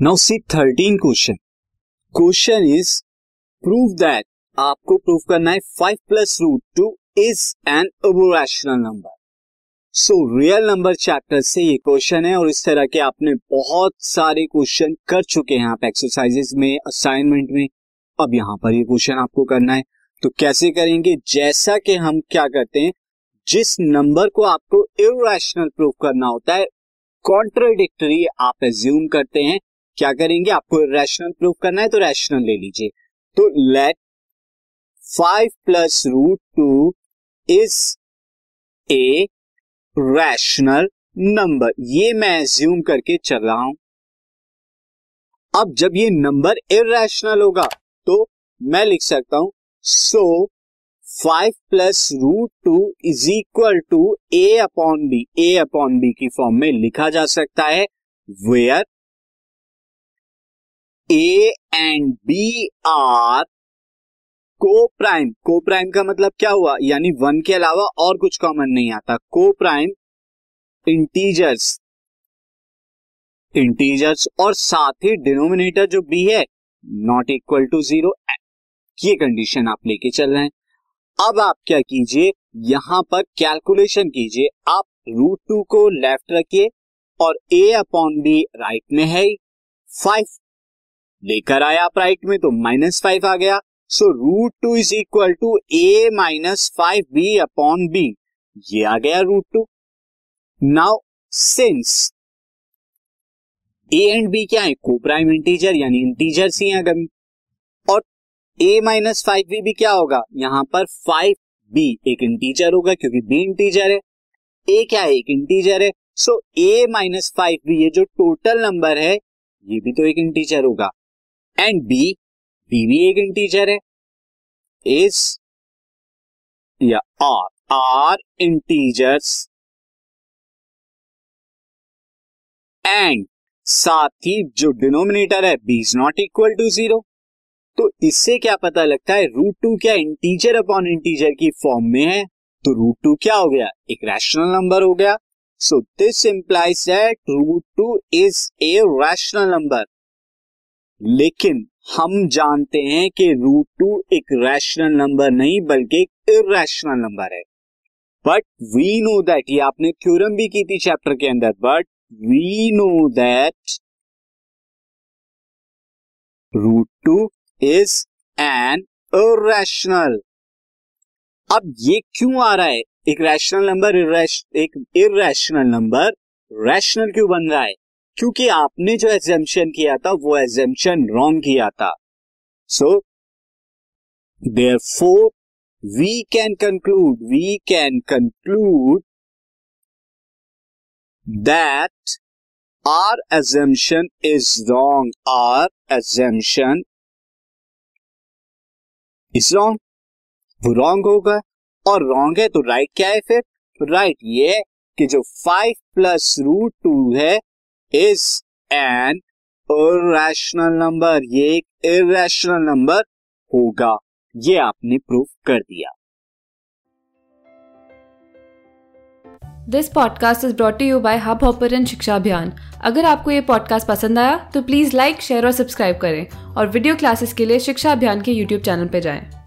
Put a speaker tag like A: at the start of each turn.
A: Now C thirteen question question is prove that आपको prove करना है five plus root two is irrational number so real number chapter से ये question है और इस तरह के आपने बहुत सारे क्वेश्चन कर चुके हैं आप एक्सरसाइजेस में असाइनमेंट में। अब यहाँ पर ये क्वेश्चन आपको करना है। तो कैसे करेंगे? जैसा कि हम क्या करते हैं, जिस नंबर को आपको इरेशनल प्रूव करना होता है कॉन्ट्रोडिक्टरी आप एज्यूम करते हैं। क्या करेंगे? आपको रैशनल प्रूफ करना है तो रैशनल ले लीजिए। तो let five plus root two is a rational number ये मैं एज्यूम करके चल रहा हूँ। अब जब ये नंबर इरेशनल होगा तो मैं लिख सकता हूँ so five plus root two is equal to a upon b a upon b की फॉर्म में लिखा जा सकता है। Where and b are coprime coprime का मतलब क्या हुआ? यानी वन के अलावा और कुछ कॉमन नहीं आता। को प्राइम इंटीजर्स इंटीजर्स और साथ ही डिनोमिनेटर जो बी है नॉट इक्वल टू ज़ीरो ये कंडीशन आप लेके चल रहे हैं। अब आप क्या कीजिए? यहाँ पर कैलकुलेशन कीजिए। आप रूट टू को लेफ़्ट रखिए और ए अपॉन बी राइट में है फाइव लेकर आया आप राइट में तो माइनस फाइव आ गया। So root two is equal to a minus five b upon b ये आ गया root two now since a and b क्या है? को प्राइम इंटीजर यानी इंटीजर हैं अगर। और ए माइनस फाइव बी भी क्या होगा? यहाँ पर फाइव बी एक इंटीजर होगा क्योंकि बी इंटीजर है। ए क्या है? एक इंटीजर है। So a minus five b ये जो टोटल नंबर है, ये भी तो एक इंटीजर होगा। एंड बी बी भी एक इंटीजर है। इज़ या आर आर इंटीजर्स एंड साथ ही जो डिनोमिनेटर है b is not equal to zero तो इससे क्या पता लगता है रूट टू क्या इंटीजर अपॉन इंटीजर की फॉर्म में है? तो रूट टू क्या हो गया? एक रैशनल नंबर हो गया। So this implies that root two is a rational number लेकिन हम जानते हैं कि रूट टू एक रैशनल नंबर नहीं, बल्कि एक इरेशनल नंबर है। बट वी नो दैट ये आपने थ्योरम भी की थी चैप्टर के अंदर but we know that root two is an irrational अब ये क्यों आ रहा है? एक रैशनल नंबर एक इरेशनल नंबर रैशनल क्यों बन रहा है? क्योंकि आपने जो एग्जेम्पन किया था, वो एग्जेम्पन रॉन्ग किया था। So therefore we can conclude we can conclude that our assumption is wrong our assumption is wrong वो रॉन्ग होगा और रॉन्ग है तो राइट क्या है फिर? राइट ये कि जो फाइव प्लस रूट टू है इज़ एन इरेशनल नंबर ये एक इरेशनल नंबर होगा। ये आपने प्रूफ कर दिया।
B: This podcast is brought you by Hubhopper शिक्षा अभियान अगर आपको ये पॉडकास्ट पसंद आया तो प्लीज़ लाइक शेयर और सब्सक्राइब करें। और वीडियो क्लासेस के लिए शिक्षा अभियान के यूट्यूब चैनल पर जाएँ।